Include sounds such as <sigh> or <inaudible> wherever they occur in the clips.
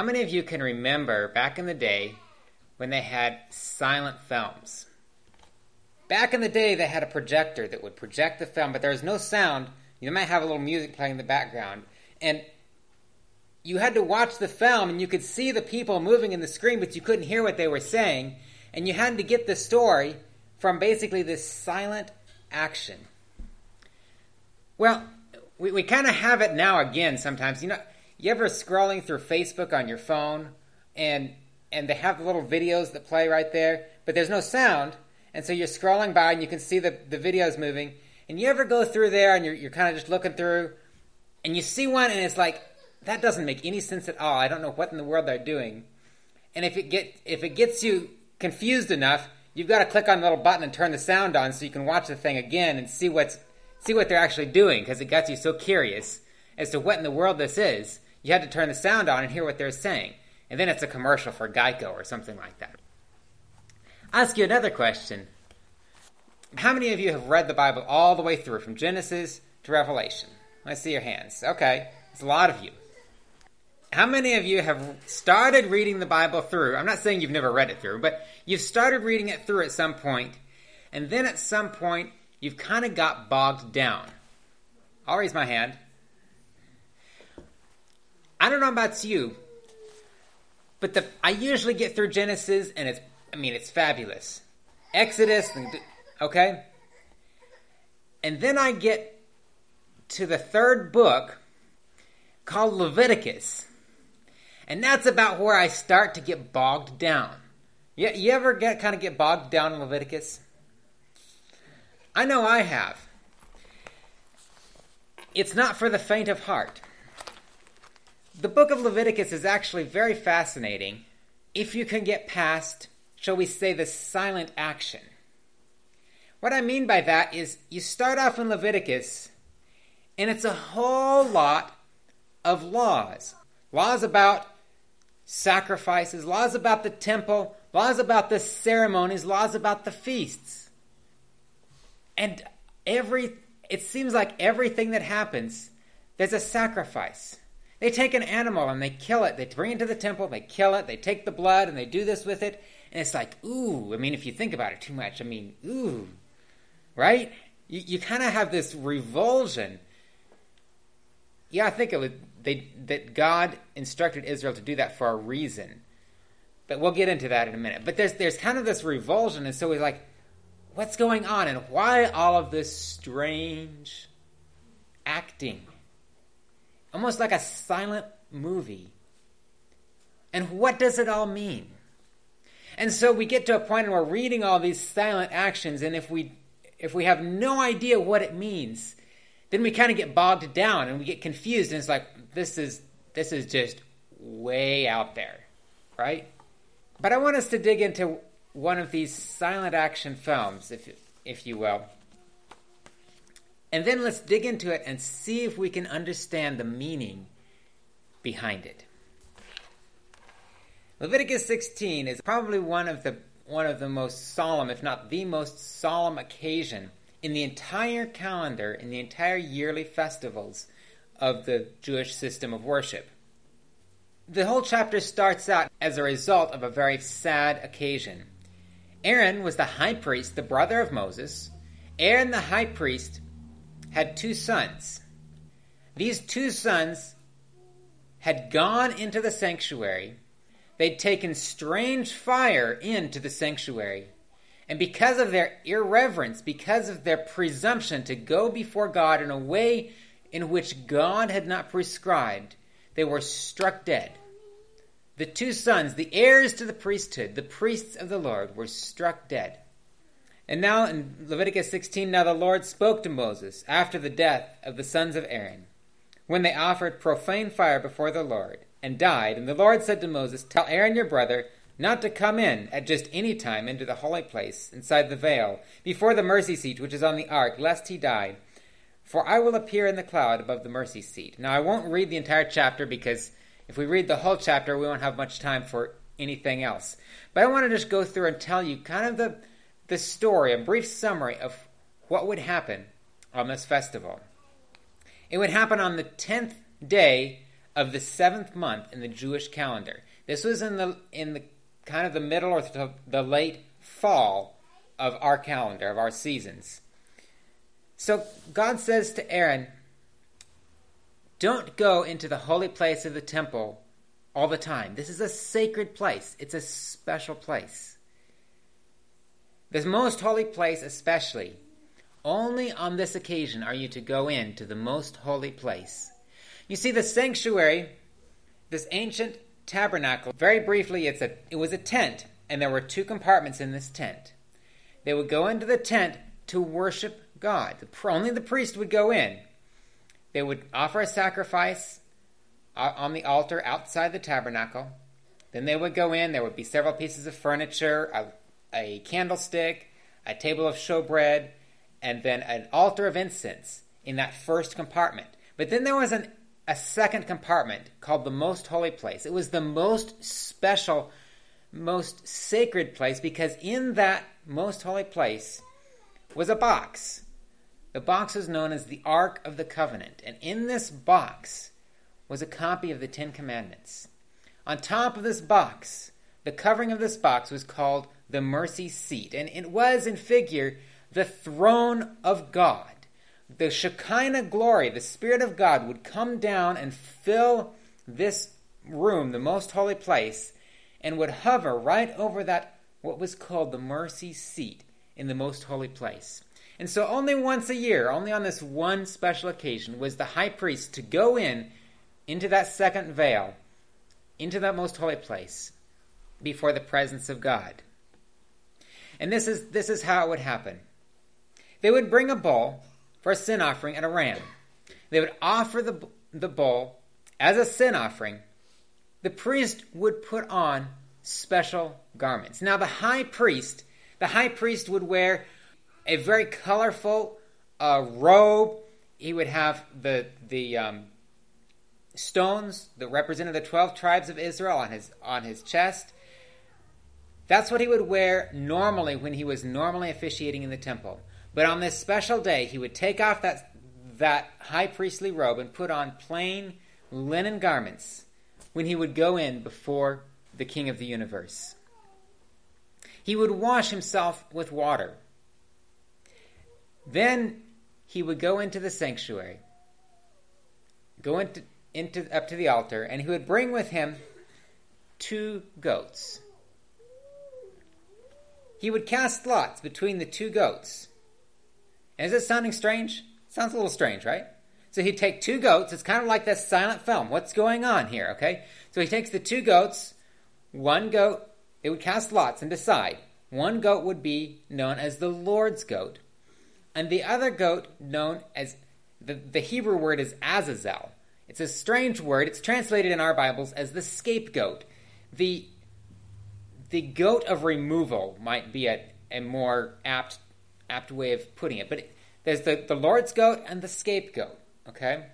How many of you can remember back in the day when they had silent films? Back in the day, they had a projector that would project the film, but there was no sound. You might have a little music playing in the background. And you had to watch the film, and you could see the people moving in the screen, but you couldn't hear what they were saying. And you had to get the story from basically this silent action. Well, we, we kind of have it now again sometimes. You know, you ever scrolling through Facebook on your phone and and they have the little videos that play right there, but there's no sound, and so you're scrolling by and you can see the, the videos moving, and you ever go through there and you're, you're kind of just looking through, and you see one and it's like, that doesn't make any sense at all. I don't know what in the world they're doing. And if it get if it gets you confused enough, you've got to click on the little button and turn the sound on so you can watch the thing again and see what's see what they're actually doing because it got you so curious as to what in the world this is. You had to turn the sound on and hear what they're saying. And then it's a commercial for Geico or something like that. I'll ask you another question. How many of you have read the Bible all the way through from Genesis to Revelation? Let's see your hands. Okay, it's a lot of you. How many of you have started reading the Bible through? I'm not saying you've never read it through, but you've started reading it through at some point, and then at some point you've kind of got bogged down. I'll raise my hand. I don't know about you, but the I usually get through Genesis and it's I mean it's fabulous. Exodus, okay? And then I get to the third book called Leviticus. And that's about where I start to get bogged down. You, you ever get kind of get bogged down in Leviticus? I know I have. It's not for the faint of heart. The book of Leviticus is actually very fascinating if you can get past, shall we say, the silent action. What I mean by that is you start off in Leviticus, and it's a whole lot of laws. Laws about sacrifices, laws about the temple, laws about the ceremonies, laws about the feasts. And every it seems like everything that happens, there's a sacrifice. They take an animal and they kill it. They bring it to the temple, they kill it, they take the blood and they do this with it. And it's like, ooh, I mean, if you think about it too much, I mean, ooh, right? You, you kind of have this revulsion. Yeah, I think it they that God instructed Israel to do that for a reason. But we'll get into that in a minute. But there's there's kind of this revulsion, and so we're like, what's going on, and why all of this strange acting? Almost like a silent movie. And what does it all mean? And so we get to a point where we're reading all these silent actions, and if we if we have no idea what it means, then we kind of get bogged down and we get confused, and it's like this is this is just way out there, right? But I want us to dig into one of these silent action films, if if you will. And then let's dig into it and see if we can understand the meaning behind it. Leviticus 16 is probably one of the one of the most solemn, if not the most solemn occasion in the entire calendar, in the entire yearly festivals of the Jewish system of worship. The whole chapter starts out as a result of a very sad occasion. Aaron was the high priest, the brother of Moses. Aaron, the high priest, had two sons. These two sons had gone into the sanctuary. They'd taken strange fire into the sanctuary. And because of their irreverence, because of their presumption to go before God in a way in which God had not prescribed, they were struck dead. The two sons, the heirs to the priesthood, the priests of the Lord, were struck dead. And now in Leviticus 16, now the Lord spoke to Moses after the death of the sons of Aaron, when they offered profane fire before the Lord, and died. And the Lord said to Moses, Tell Aaron your brother not to come in at just any time into the holy place inside the veil, before the mercy seat which is on the ark, lest he die. For I will appear in the cloud above the mercy seat. Now I won't read the entire chapter because if we read the whole chapter, we won't have much time for anything else. But I want to just go through and tell you kind of the the story, a brief summary of what would happen on this festival. It would happen on the 10th day of the seventh month in the Jewish calendar. This was in the in the kind of the middle or the, the late fall of our calendar of our seasons. So God says to Aaron, "Don't go into the holy place of the temple all the time. This is a sacred place. It's a special place. This most holy place, especially, only on this occasion are you to go in to the most holy place. You see, the sanctuary, this ancient tabernacle, very briefly, it's a, it was a tent, and there were two compartments in this tent. They would go into the tent to worship God. Only the priest would go in. They would offer a sacrifice uh, on the altar outside the tabernacle. Then they would go in. There would be several pieces of furniture, a, a candlestick, a table of showbread, and then an altar of incense in that first compartment. But then there was an, a second compartment called the most holy place. It was the most special, most sacred place because in that most holy place was a box. The box was known as the Ark of the Covenant. And in this box was a copy of the Ten Commandments. On top of this box, the covering of this box was called the mercy seat. And it was, in figure, the throne of God. The Shekinah glory, the Spirit of God, would come down and fill this room, the most holy place, and would hover right over that, what was called the mercy seat in the most holy place. And so, only once a year, only on this one special occasion, was the high priest to go in into that second veil, into that most holy place, before the presence of God. And this is, this is how it would happen. They would bring a bull for a sin offering and a ram. They would offer the, the bull as a sin offering. The priest would put on special garments. Now, the high priest, the high priest would wear a very colorful uh, robe. He would have the the um, stones that represented the twelve tribes of Israel on his on his chest. That's what he would wear normally when he was normally officiating in the temple. But on this special day, he would take off that, that high priestly robe and put on plain linen garments when he would go in before the King of the universe. He would wash himself with water. Then he would go into the sanctuary, go into, into up to the altar, and he would bring with him two goats. He would cast lots between the two goats And is it sounding strange? Sounds a little strange, right? So he'd take two goats. It's kind of like this silent film. What's going on here, okay? So he takes the two goats. One goat, they would cast lots and decide. One goat would be known as the Lord's goat, and the other goat known as the, the Hebrew word is Azazel. It's a strange word. It's translated in our Bibles as the scapegoat. The the goat of removal might be a, a more apt apt way of putting it. But there's the, the Lord's goat and the scapegoat, okay?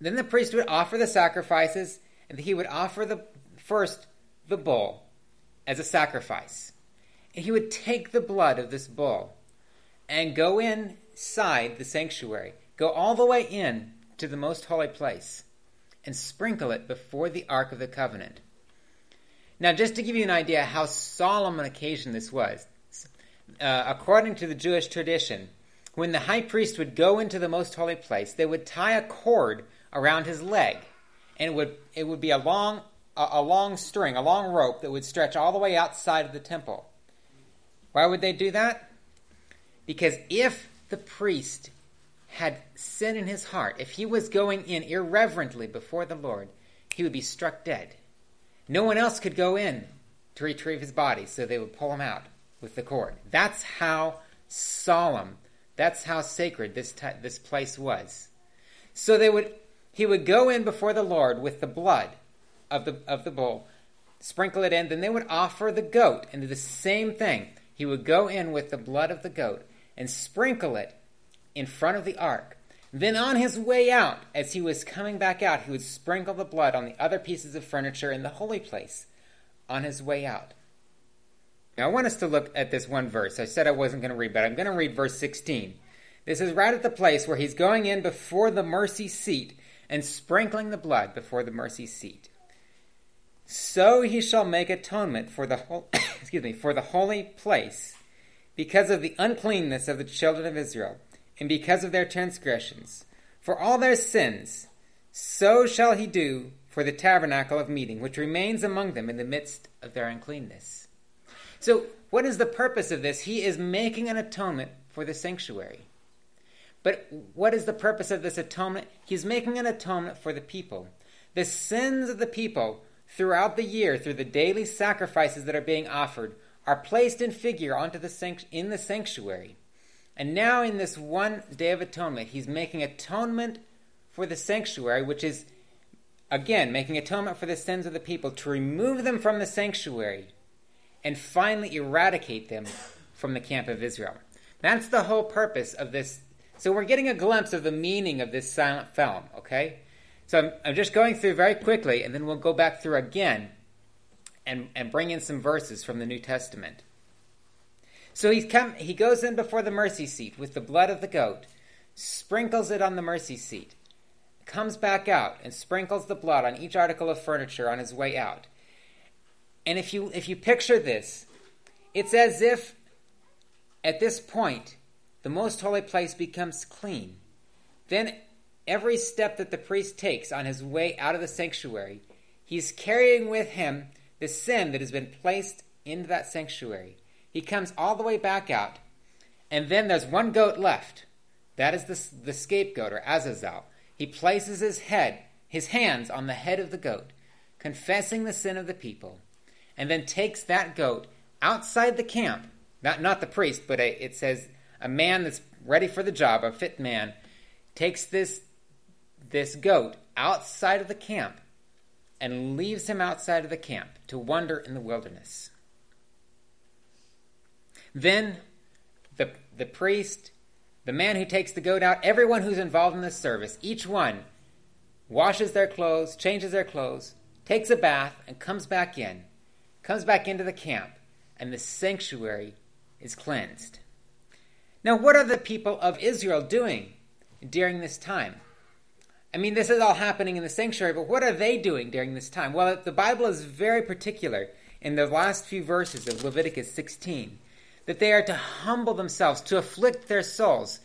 Then the priest would offer the sacrifices, and he would offer the first the bull as a sacrifice. And he would take the blood of this bull and go inside the sanctuary, go all the way in to the most holy place, and sprinkle it before the Ark of the Covenant. Now, just to give you an idea how solemn an occasion this was, uh, according to the Jewish tradition, when the high priest would go into the most holy place, they would tie a cord around his leg, and it would it would be a long a, a long string, a long rope that would stretch all the way outside of the temple. Why would they do that? Because if the priest had sin in his heart, if he was going in irreverently before the Lord, he would be struck dead. No one else could go in to retrieve his body, so they would pull him out with the cord. That's how solemn, that's how sacred this t- this place was. So they would he would go in before the Lord with the blood of the of the bull, sprinkle it in, then they would offer the goat and do the same thing. He would go in with the blood of the goat and sprinkle it in front of the ark. Then on his way out, as he was coming back out, he would sprinkle the blood on the other pieces of furniture in the holy place on his way out. Now, I want us to look at this one verse. I said I wasn't going to read, but I'm going to read verse 16. This is right at the place where he's going in before the mercy seat, and sprinkling the blood before the mercy seat. So he shall make atonement for the whole, <coughs> excuse me for the holy place because of the uncleanness of the children of Israel and because of their transgressions for all their sins so shall he do for the tabernacle of meeting which remains among them in the midst of their uncleanness. So what is the purpose of this? He is making an atonement for the sanctuary. But what is the purpose of this atonement? He's making an atonement for the people. The sins of the people throughout the year, through the daily sacrifices that are being offered, are placed in figure onto the in the sanctuary. And now, in this one day of atonement, he's making atonement for the sanctuary, which is, again, making atonement for the sins of the people to remove them from the sanctuary and finally eradicate them from the camp of Israel. That's the whole purpose of this. So, we're getting a glimpse of the meaning of this silent film, okay? So I'm, I'm, just going through very quickly, and then we'll go back through again and, and bring in some verses from the New Testament. So he's come, he goes in before the mercy seat with the blood of the goat, sprinkles it on the mercy seat, comes back out and sprinkles the blood on each article of furniture on his way out. And if you if you picture this, it's as if at this point the most holy place becomes clean. Then every step that the priest takes on his way out of the sanctuary, he's carrying with him the sin that has been placed into that sanctuary. He comes all the way back out, and then there's one goat left. That is the, the scapegoat or Azazel. He places his head, his hands on the head of the goat, confessing the sin of the people, and then takes that goat outside the camp. Not, not the priest, but a, it says a man that's ready for the job, a fit man, takes this this goat outside of the camp and leaves him outside of the camp to wander in the wilderness. Then the, the priest, the man who takes the goat out, everyone who's involved in this service, each one washes their clothes, changes their clothes, takes a bath, and comes back in, comes back into the camp, and the sanctuary is cleansed. Now, what are the people of Israel doing during this time? I mean, this is all happening in the sanctuary, but what are they doing during this time? Well, the Bible is very particular in the last few verses of Leviticus 16 that they are to humble themselves, to afflict their souls.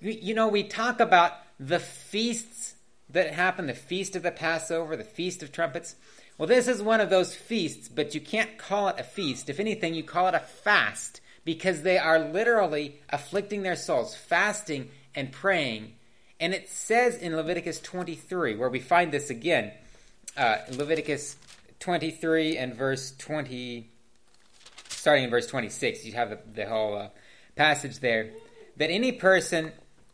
You, you know, we talk about the feasts that happen the feast of the Passover, the feast of trumpets. Well, this is one of those feasts, but you can't call it a feast. If anything, you call it a fast because they are literally afflicting their souls, fasting and praying and it says in Leviticus 23, where we find this again, uh, Leviticus 23 and verse 20, starting in verse 26, you have the, the whole uh, passage there, that any person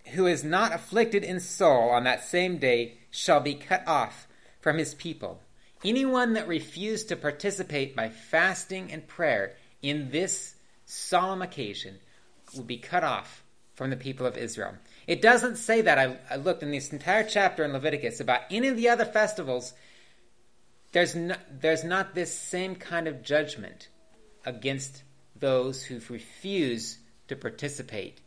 who is not afflicted in soul on that same day shall be cut off from his people. Anyone that refused to participate by fasting and prayer in this solemn occasion will be cut off from the people of Israel. It doesn't say that. I, I, looked in this entire chapter in Leviticus about any of the other festivals. There's no, there's not this same kind of judgment against those who refuse to participate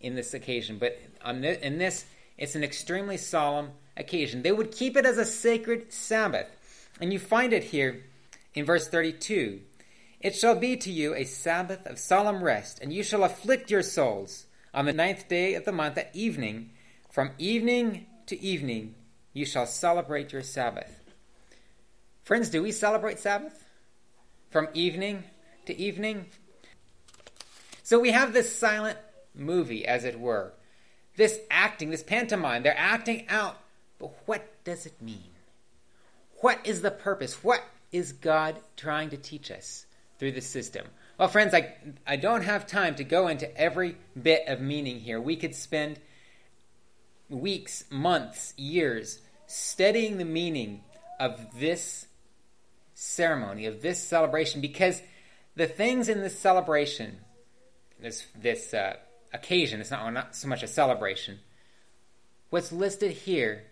in this occasion. But this, in this, it's an extremely solemn occasion. They would keep it as a sacred Sabbath. And you find it here in verse 32. It shall be to you a Sabbath of solemn rest, and you shall afflict your souls. On the ninth day of the month at evening, from evening to evening, you shall celebrate your Sabbath. Friends, do we celebrate Sabbath? From evening to evening? So we have this silent movie, as it were. This acting, this pantomime, they're acting out. But what does it mean? What is the purpose? What is God trying to teach us through this system? Well, friends, I, I don't have time to go into every bit of meaning here. We could spend weeks, months, years studying the meaning of this ceremony, of this celebration, because the things in this celebration, this, this uh, occasion, it's not, not so much a celebration, what's listed here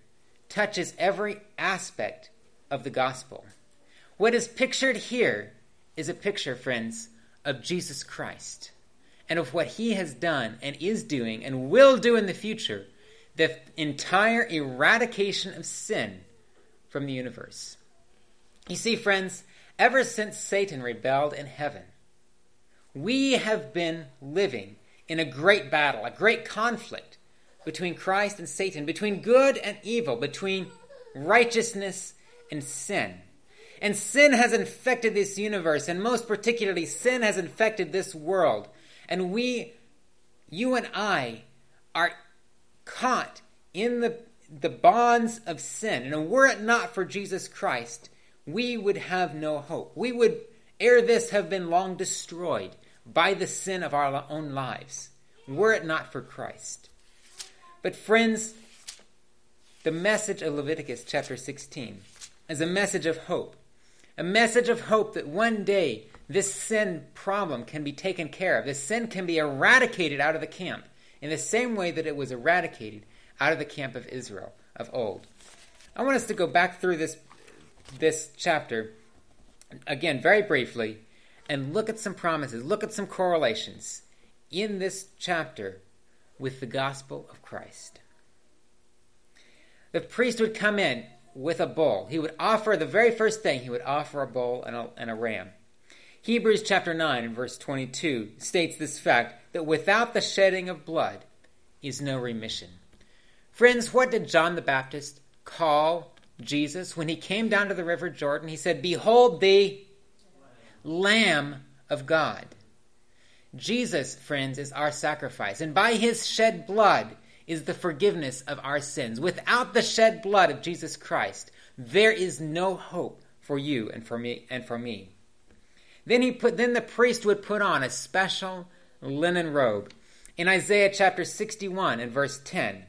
touches every aspect of the gospel. What is pictured here is a picture, friends, of Jesus Christ and of what he has done and is doing and will do in the future, the entire eradication of sin from the universe. You see, friends, ever since Satan rebelled in heaven, we have been living in a great battle, a great conflict between Christ and Satan, between good and evil, between righteousness and sin. And sin has infected this universe, and most particularly, sin has infected this world. And we, you and I, are caught in the, the bonds of sin. And were it not for Jesus Christ, we would have no hope. We would, ere this, have been long destroyed by the sin of our own lives, were it not for Christ. But, friends, the message of Leviticus chapter 16 is a message of hope. A message of hope that one day this sin problem can be taken care of. This sin can be eradicated out of the camp in the same way that it was eradicated out of the camp of Israel of old. I want us to go back through this, this chapter again very briefly and look at some promises, look at some correlations in this chapter with the gospel of Christ. The priest would come in with a bull. He would offer the very first thing, he would offer a bull and a, and a ram. Hebrews chapter 9 and verse 22 states this fact that without the shedding of blood is no remission. Friends, what did John the Baptist call Jesus when he came down to the river Jordan? He said, Behold the Lamb of God. Jesus, friends, is our sacrifice, and by his shed blood is the forgiveness of our sins. Without the shed blood of Jesus Christ, there is no hope for you and for me and for me. Then he put then the priest would put on a special linen robe. In Isaiah chapter 61 and verse 10,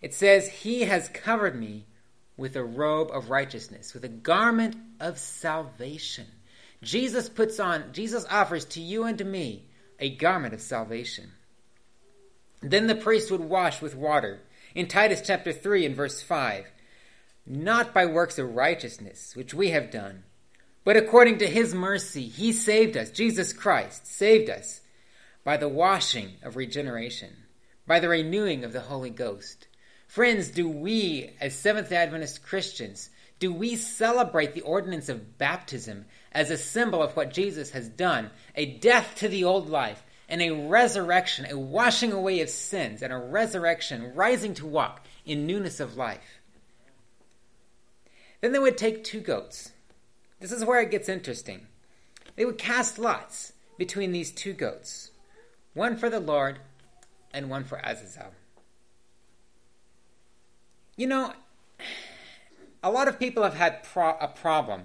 it says, He has covered me with a robe of righteousness, with a garment of salvation. Jesus puts on, Jesus offers to you and to me a garment of salvation. Then the priest would wash with water. In Titus chapter 3 and verse 5, not by works of righteousness, which we have done, but according to his mercy, he saved us, Jesus Christ saved us, by the washing of regeneration, by the renewing of the Holy Ghost. Friends, do we, as Seventh Adventist Christians, do we celebrate the ordinance of baptism as a symbol of what Jesus has done, a death to the old life, and a resurrection, a washing away of sins, and a resurrection, rising to walk in newness of life. Then they would take two goats. This is where it gets interesting. They would cast lots between these two goats, one for the Lord and one for Azazel. You know, a lot of people have had pro- a problem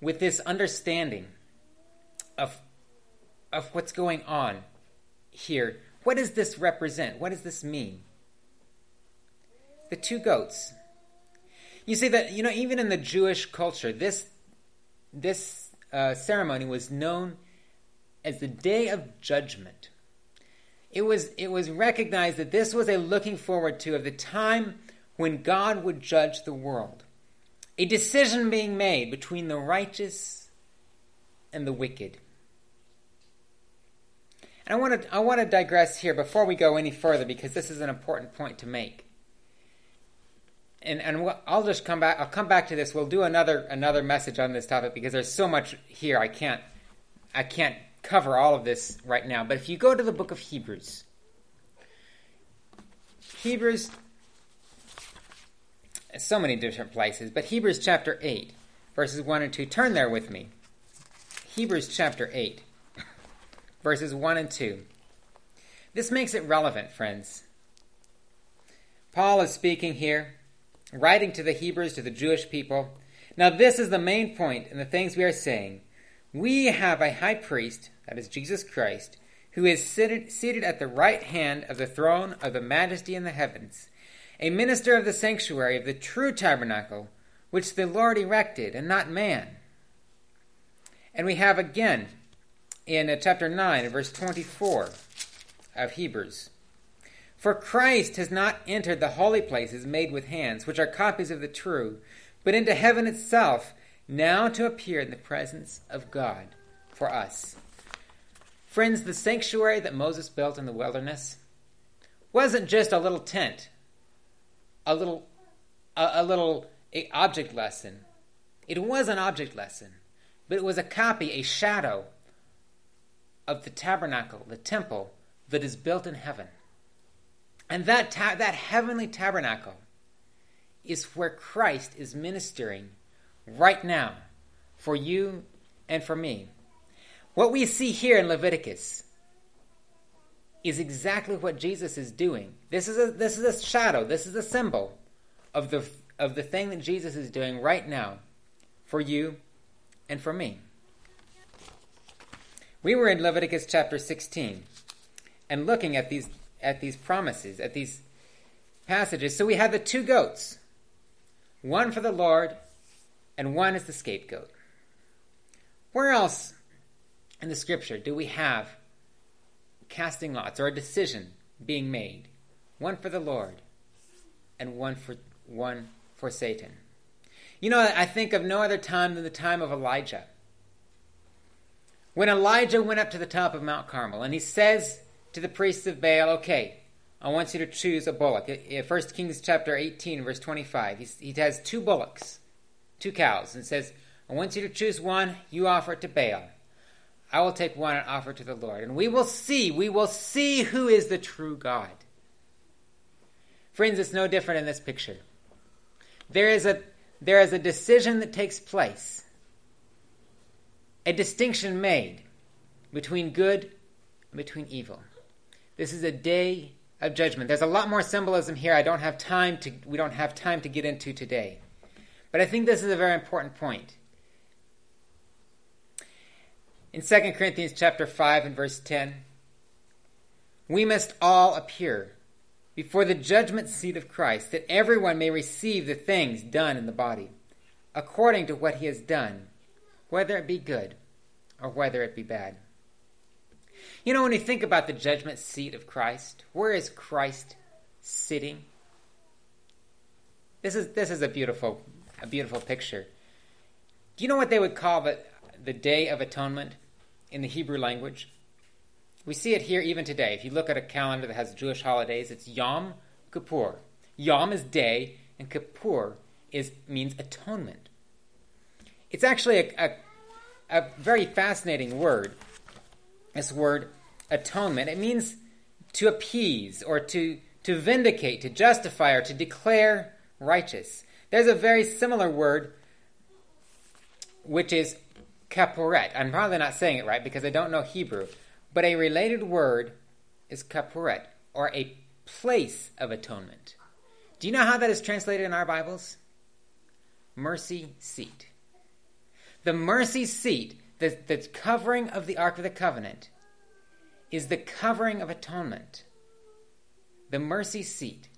with this understanding of, of what's going on here. What does this represent? What does this mean? The two goats. You see that you know even in the Jewish culture, this this uh, ceremony was known as the Day of Judgment. It was it was recognized that this was a looking forward to of the time when God would judge the world. A decision being made between the righteous and the wicked. And I want to I want to digress here before we go any further because this is an important point to make. And and I'll just come back. I'll come back to this. We'll do another another message on this topic because there's so much here. I can't I can't cover all of this right now. But if you go to the book of Hebrews, Hebrews, so many different places, but Hebrews chapter 8, verses 1 and 2. Turn there with me. Hebrews chapter 8 <laughs> verses 1 and 2. This makes it relevant, friends. Paul is speaking here, writing to the Hebrews, to the Jewish people. Now, this is the main point in the things we are saying. We have a high priest, that is Jesus Christ, who is seated, seated at the right hand of the throne of the majesty in the heavens, a minister of the sanctuary of the true tabernacle, which the Lord erected, and not man. And we have again in uh, chapter 9, verse 24 of Hebrews. For Christ has not entered the holy places made with hands, which are copies of the true, but into heaven itself, now to appear in the presence of God for us. Friends, the sanctuary that Moses built in the wilderness wasn't just a little tent a little a, a little a object lesson. It was an object lesson, but it was a copy, a shadow of the tabernacle, the temple that is built in heaven. And that ta- that heavenly tabernacle is where Christ is ministering right now for you and for me. What we see here in Leviticus is exactly what Jesus is doing. This is a this is a shadow, this is a symbol of the of the thing that Jesus is doing right now for you and for me. We were in Leviticus chapter 16 and looking at these at these promises, at these passages. So we had the two goats. One for the Lord and one is the scapegoat. Where else in the scripture do we have casting lots or a decision being made? One for the Lord and one for one for Satan. You know, I think of no other time than the time of Elijah. When Elijah went up to the top of Mount Carmel and he says to the priests of Baal, okay, I want you to choose a bullock. 1 Kings chapter 18, verse 25. He's, he has two bullocks, two cows, and says, I want you to choose one, you offer it to Baal. I will take one and offer to the Lord. And we will see, we will see who is the true God. Friends, it's no different in this picture. There is a, there is a decision that takes place, a distinction made between good and between evil. This is a day of judgment. There's a lot more symbolism here. I don't have time to we don't have time to get into today. But I think this is a very important point. In 2 Corinthians chapter 5 and verse 10, we must all appear before the judgment seat of Christ, that everyone may receive the things done in the body, according to what he has done, whether it be good or whether it be bad. You know, when you think about the judgment seat of Christ, where is Christ sitting? This is this is a beautiful a beautiful picture. Do you know what they would call the the day of atonement in the Hebrew language? We see it here even today. If you look at a calendar that has Jewish holidays, it's Yom Kippur. Yom is day, and Kippur is means atonement. It's actually a, a, a very fascinating word. This word atonement. It means to appease or to, to vindicate, to justify, or to declare righteous. There's a very similar word which is kaporet. I'm probably not saying it right because I don't know Hebrew, but a related word is kaporet, or a place of atonement. Do you know how that is translated in our Bibles? Mercy seat. The mercy seat, the, the covering of the Ark of the Covenant, is the covering of atonement. The mercy seat.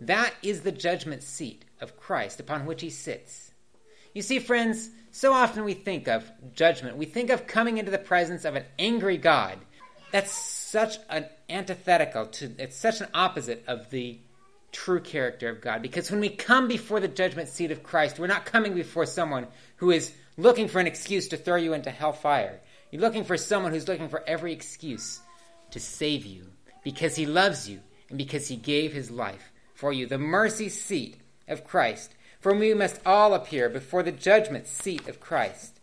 That is the judgment seat of Christ upon which he sits. You see, friends, so often we think of judgment. We think of coming into the presence of an angry God. That's such an antithetical to, it's such an opposite of the true character of God. Because when we come before the judgment seat of Christ, we're not coming before someone who is looking for an excuse to throw you into hellfire. You're looking for someone who's looking for every excuse to save you because he loves you and because he gave his life for you. The mercy seat of Christ for we must all appear before the judgment seat of Christ,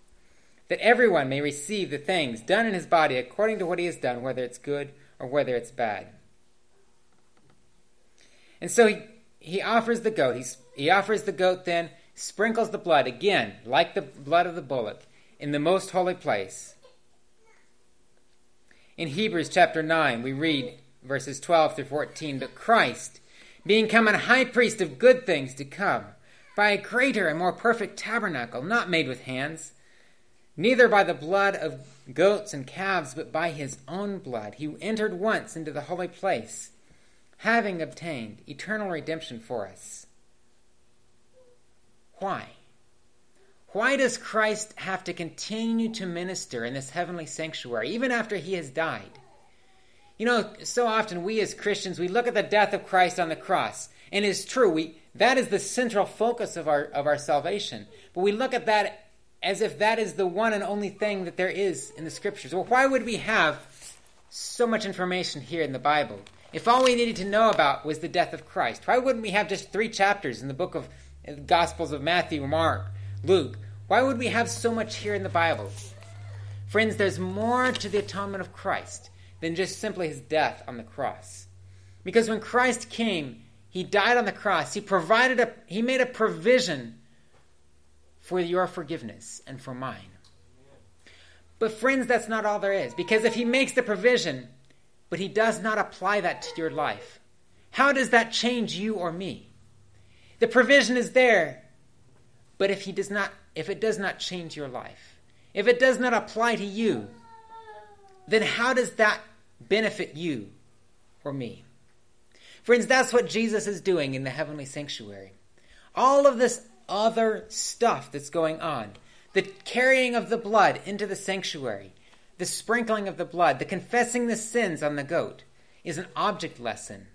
that everyone may receive the things done in his body according to what he has done, whether it's good or whether it's bad. And so he, he offers the goat. He's, he offers the goat then, sprinkles the blood, again, like the blood of the bullock, in the most holy place. In Hebrews chapter 9, we read verses 12 through 14, But Christ, being come a high priest of good things to come, by a greater and more perfect tabernacle, not made with hands, neither by the blood of goats and calves, but by his own blood. He entered once into the holy place, having obtained eternal redemption for us. Why? Why does Christ have to continue to minister in this heavenly sanctuary, even after he has died? You know, so often we as Christians, we look at the death of Christ on the cross, and it's true, we, that is the central focus of our, of our salvation. But we look at that as if that is the one and only thing that there is in the scriptures. Well, why would we have so much information here in the Bible If all we needed to know about was the death of Christ, why wouldn't we have just three chapters in the book of the Gospels of Matthew, Mark, Luke? Why would we have so much here in the Bible? Friends, there's more to the atonement of Christ than just simply his death on the cross. Because when Christ came, he died on the cross. He provided a he made a provision for your forgiveness and for mine. But friends, that's not all there is. Because if he makes the provision, but he does not apply that to your life, how does that change you or me? The provision is there, but if he does not if it does not change your life, if it does not apply to you, then how does that benefit you or me? Friends, that's what Jesus is doing in the heavenly sanctuary. All of this other stuff that's going on, the carrying of the blood into the sanctuary, the sprinkling of the blood, the confessing the sins on the goat, is an object lesson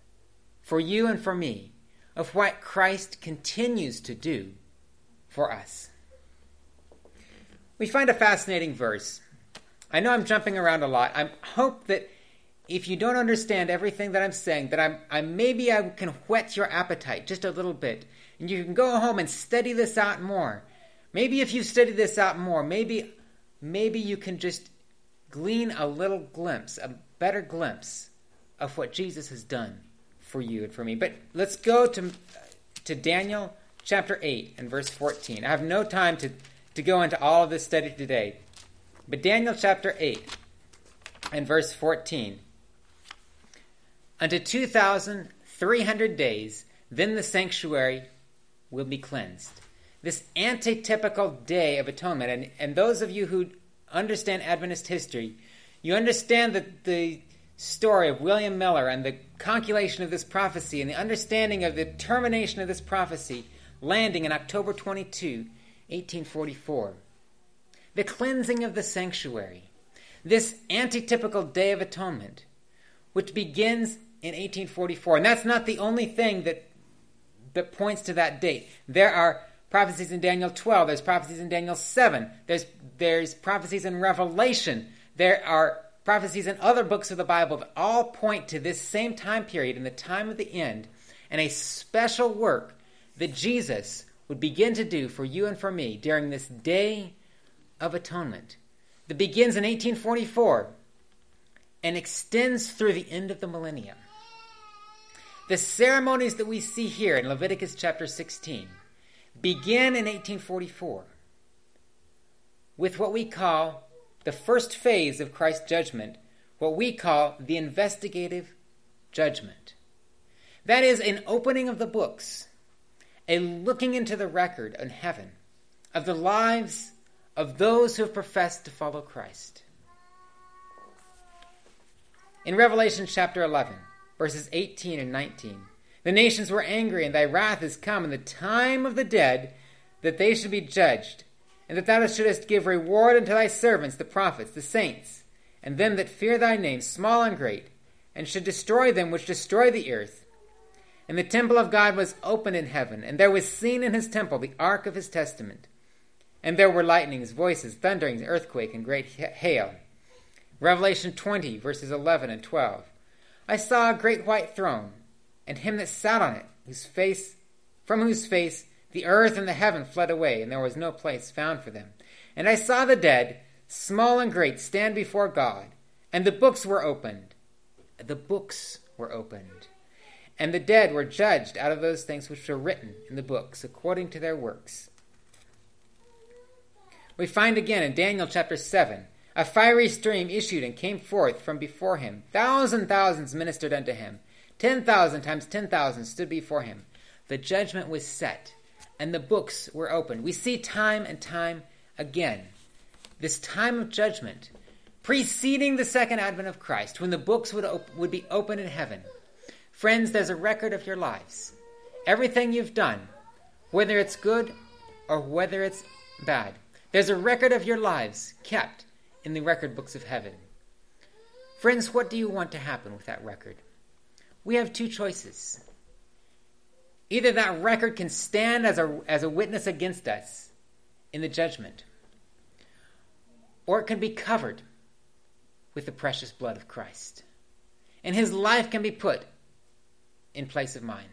for you and for me of what Christ continues to do for us we find a fascinating verse. I know I'm jumping around a lot. I hope that if you don't understand everything that I'm saying, that I'm, I maybe I can whet your appetite just a little bit, and you can go home and study this out more. Maybe if you study this out more, maybe maybe you can just glean a little glimpse, a better glimpse of what Jesus has done for you and for me. But let's go to to Daniel chapter 8 and verse 14. I have no time to to go into all of this study today. But Daniel chapter 8 and verse 14. Unto 2,300 days, then the sanctuary will be cleansed. This antitypical day of atonement, and, and those of you who understand Adventist history, you understand that the story of William Miller and the calculation of this prophecy and the understanding of the termination of this prophecy landing in October 22, 1844. The cleansing of the sanctuary, this antitypical Day of Atonement, which begins in 1844. And that's not the only thing that, that points to that date. There are prophecies in Daniel 12, there's prophecies in Daniel 7, there's, there's prophecies in Revelation, there are prophecies in other books of the Bible that all point to this same time period in the time of the end and a special work that Jesus would begin to do for you and for me during this day of atonement that begins in 1844 and extends through the end of the millennium. The ceremonies that we see here in Leviticus chapter 16 begin in 1844 with what we call the first phase of Christ's judgment, what we call the investigative judgment. That is an opening of the books a looking into the record in heaven of the lives of those who have professed to follow Christ. In Revelation chapter 11, verses 18 and 19, the nations were angry, and thy wrath is come, and the time of the dead, that they should be judged, and that thou shouldest give reward unto thy servants, the prophets, the saints, and them that fear thy name, small and great, and should destroy them which destroy the earth, and the temple of God was open in heaven, and there was seen in his temple the ark of his testament. And there were lightnings, voices, thunderings, earthquake, and great hail. Revelation 20, verses 11 and 12. I saw a great white throne, and him that sat on it, whose face, from whose face the earth and the heaven fled away, and there was no place found for them. And I saw the dead, small and great, stand before God, and the books were opened. The books were opened. And the dead were judged out of those things which were written in the books according to their works. We find again in Daniel chapter 7 a fiery stream issued and came forth from before him. Thousand thousands ministered unto him. Ten thousand times ten thousand stood before him. The judgment was set, and the books were opened. We see time and time again this time of judgment preceding the second advent of Christ, when the books would, op- would be opened in heaven Friends, there's a record of your lives. Everything you've done, whether it's good or whether it's bad, there's a record of your lives kept in the record books of heaven. Friends, what do you want to happen with that record? We have two choices. Either that record can stand as a, as a witness against us in the judgment, or it can be covered with the precious blood of Christ. and his life can be put in place of mine.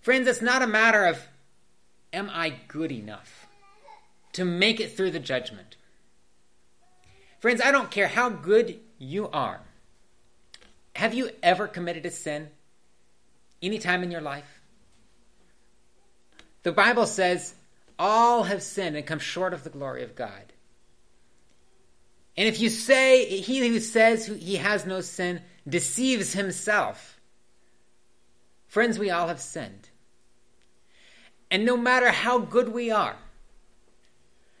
Friends, it's not a matter of am I good enough to make it through the judgment. Friends, I don't care how good you are. Have you ever committed a sin any time in your life? The Bible says all have sinned and come short of the glory of God. And if you say, he who says he has no sin deceives himself. Friends, we all have sinned. And no matter how good we are,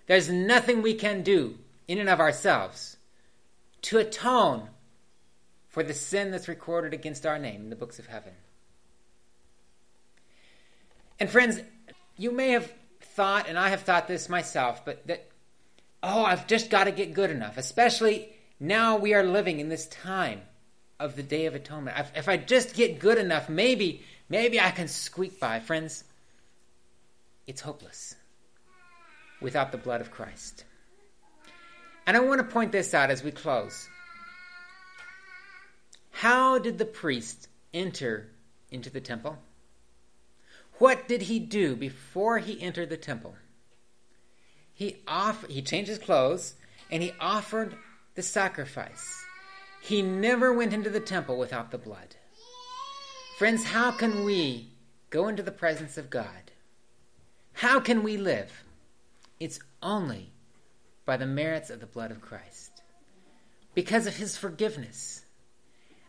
there's nothing we can do in and of ourselves to atone for the sin that's recorded against our name in the books of heaven. And friends, you may have thought, and I have thought this myself, but that, oh, I've just got to get good enough, especially now we are living in this time of the Day of Atonement. If I just get good enough, maybe, maybe I can squeak by. Friends, it's hopeless without the blood of Christ. And I want to point this out as we close. How did the priest enter into the temple? What did he do before he entered the temple? He offered, he changed his clothes and he offered the sacrifice. He never went into the temple without the blood. Friends, how can we go into the presence of God? How can we live? It's only by the merits of the blood of Christ, because of his forgiveness,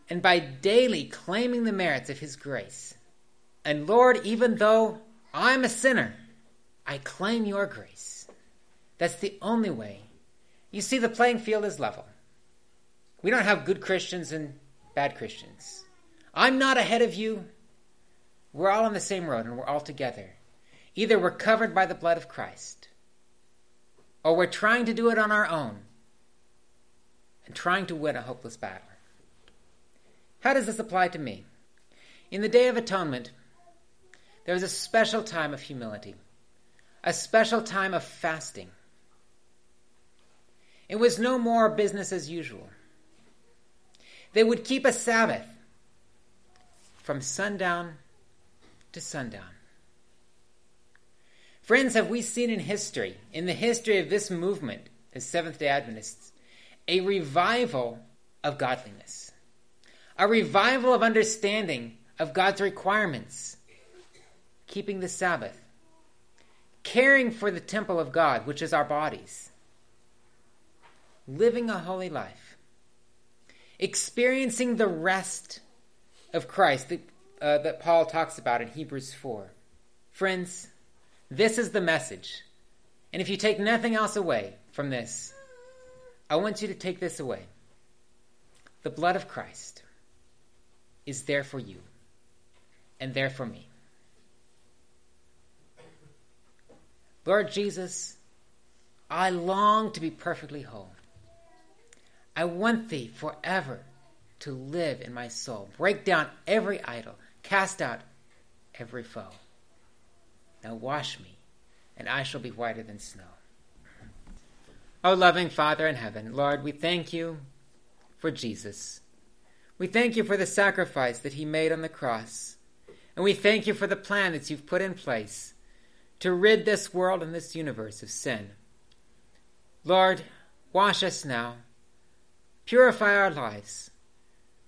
and by daily claiming the merits of his grace. And Lord, even though I'm a sinner, I claim your grace. That's the only way. You see, the playing field is level. We don't have good Christians and bad Christians. I'm not ahead of you. We're all on the same road and we're all together. Either we're covered by the blood of Christ, or we're trying to do it on our own and trying to win a hopeless battle. How does this apply to me? In the Day of Atonement, there was a special time of humility, a special time of fasting. It was no more business as usual. They would keep a Sabbath from sundown to sundown. Friends, have we seen in history, in the history of this movement as Seventh day Adventists, a revival of godliness, a revival of understanding of God's requirements, keeping the Sabbath, caring for the temple of God, which is our bodies, living a holy life, experiencing the rest of Christ that, uh, that Paul talks about in Hebrews 4. Friends, this is the message. And if you take nothing else away from this, I want you to take this away. The blood of Christ is there for you and there for me. Lord Jesus, I long to be perfectly whole. I want thee forever to live in my soul. Break down every idol, cast out every foe. Now wash me, and I shall be whiter than snow. O loving Father in heaven, Lord, we thank you for Jesus. We thank you for the sacrifice that he made on the cross. And we thank you for the plan that you've put in place to rid this world and this universe of sin. Lord, wash us now. Purify our lives.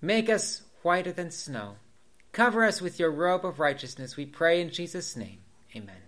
Make us whiter than snow. Cover us with your robe of righteousness, we pray in Jesus' name. Amen.